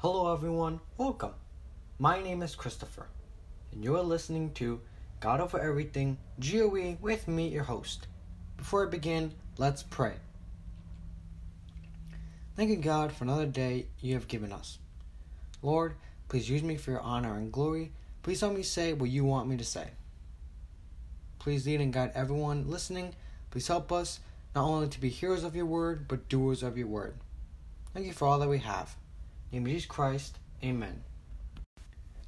Hello, everyone. Welcome. My name is Christopher, and you are listening to God Over Everything GOE with me, your host. Before I begin, let's pray. Thank you, God, for another day you have given us. Lord, please use me for your honor and glory. Please help me say what you want me to say. Please lead and guide everyone listening. Please help us not only to be hearers of your word, but doers of your word. Thank you for all that we have. Name of Jesus Christ, Amen.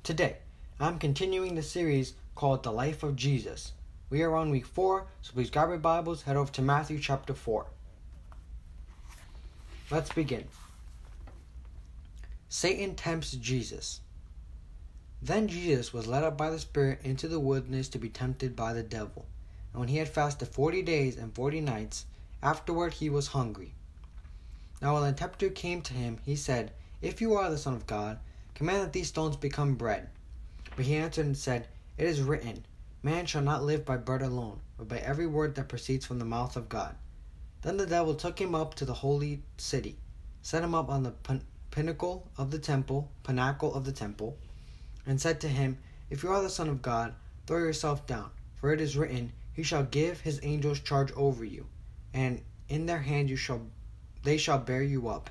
Today, I'm continuing the series called The Life of Jesus. We are on week 4, so please grab your Bibles, head over to Matthew chapter 4. Let's begin. Satan tempts Jesus. Then Jesus was led up by the Spirit into the wilderness to be tempted by the devil. And when he had fasted forty days and forty nights, afterward he was hungry. Now when the tempter came to him, he said, If you are the Son of God, command that these stones become bread. But he answered and said, It is written, Man shall not live by bread alone, but by every word that proceeds from the mouth of God. Then the devil took him up to the holy city, set him up on the pin- pinnacle of the temple, pinnacle of the temple, and said to him, If you are the Son of God, throw yourself down, for it is written, He shall give his angels charge over you, and in their hand you shall they shall bear you up,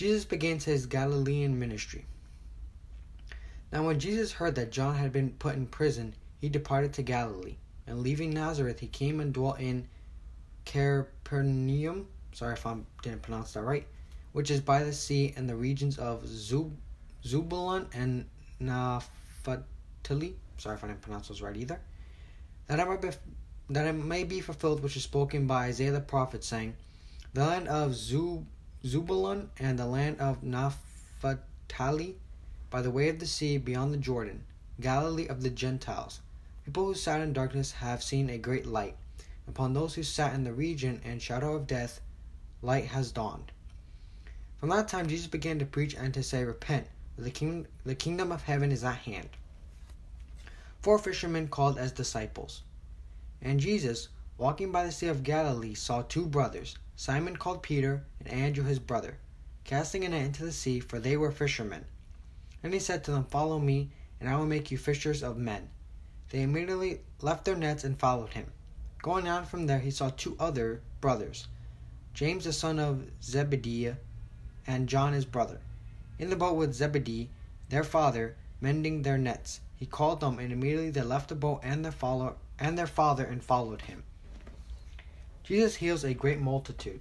Jesus begins his Galilean ministry. Now, when Jesus heard that John had been put in prison, he departed to Galilee, and leaving Nazareth, he came and dwelt in Capernaum. Sorry if I didn't pronounce that right, which is by the sea in the regions of Zub, and Naphtali. Sorry if I didn't pronounce those right either. That it might be, that it may be fulfilled which is spoken by Isaiah the prophet, saying, "The land of Zub, Zebulun and the land of Naphtali, by the way of the sea beyond the Jordan, Galilee of the Gentiles." People who sat in darkness have seen a great light. Upon those who sat in the region and shadow of death, light has dawned. From that time, Jesus began to preach and to say, Repent, the, king- the kingdom of heaven is at hand. Four fishermen called as disciples. And Jesus, walking by the Sea of Galilee, saw two brothers, Simon called Peter, and Andrew his brother, casting a net into the sea, for they were fishermen. And he said to them, Follow me, and I will make you fishers of men. They immediately left their nets and followed him. Going on from there, he saw two other brothers, James the son of Zebedee, and John his brother, in the boat with Zebedee, their father, mending their nets. He called them, and immediately they left the boat and their and their father and followed him. Jesus heals a great multitude.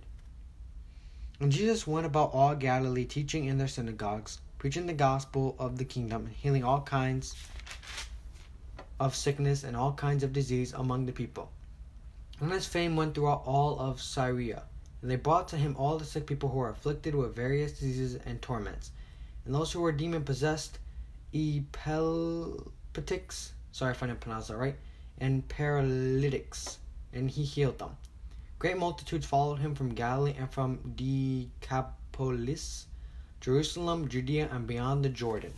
And Jesus went about all Galilee, teaching in their synagogues, preaching the gospel of the kingdom, and healing all kinds of sickness and all kinds of disease among the people. And his fame went throughout all of Syria. And they brought to him all the sick people who were afflicted with various diseases and torments, and those who were demon possessed, epileptics, sorry if I didn't pronounce that right, and paralytics, and he healed them. Great multitudes followed him from Galilee and from Decapolis, Jerusalem, Judea, and beyond the Jordan.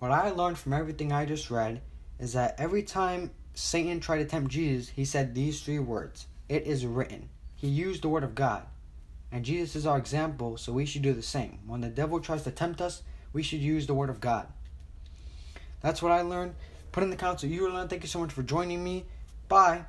What I learned from everything I just read is that every time Satan tried to tempt Jesus, he said these three words It is written. He used the word of God. And Jesus is our example, so we should do the same. When the devil tries to tempt us, we should use the word of God. That's what I learned. Put in the comments what you learned. Thank you so much for joining me. Bye.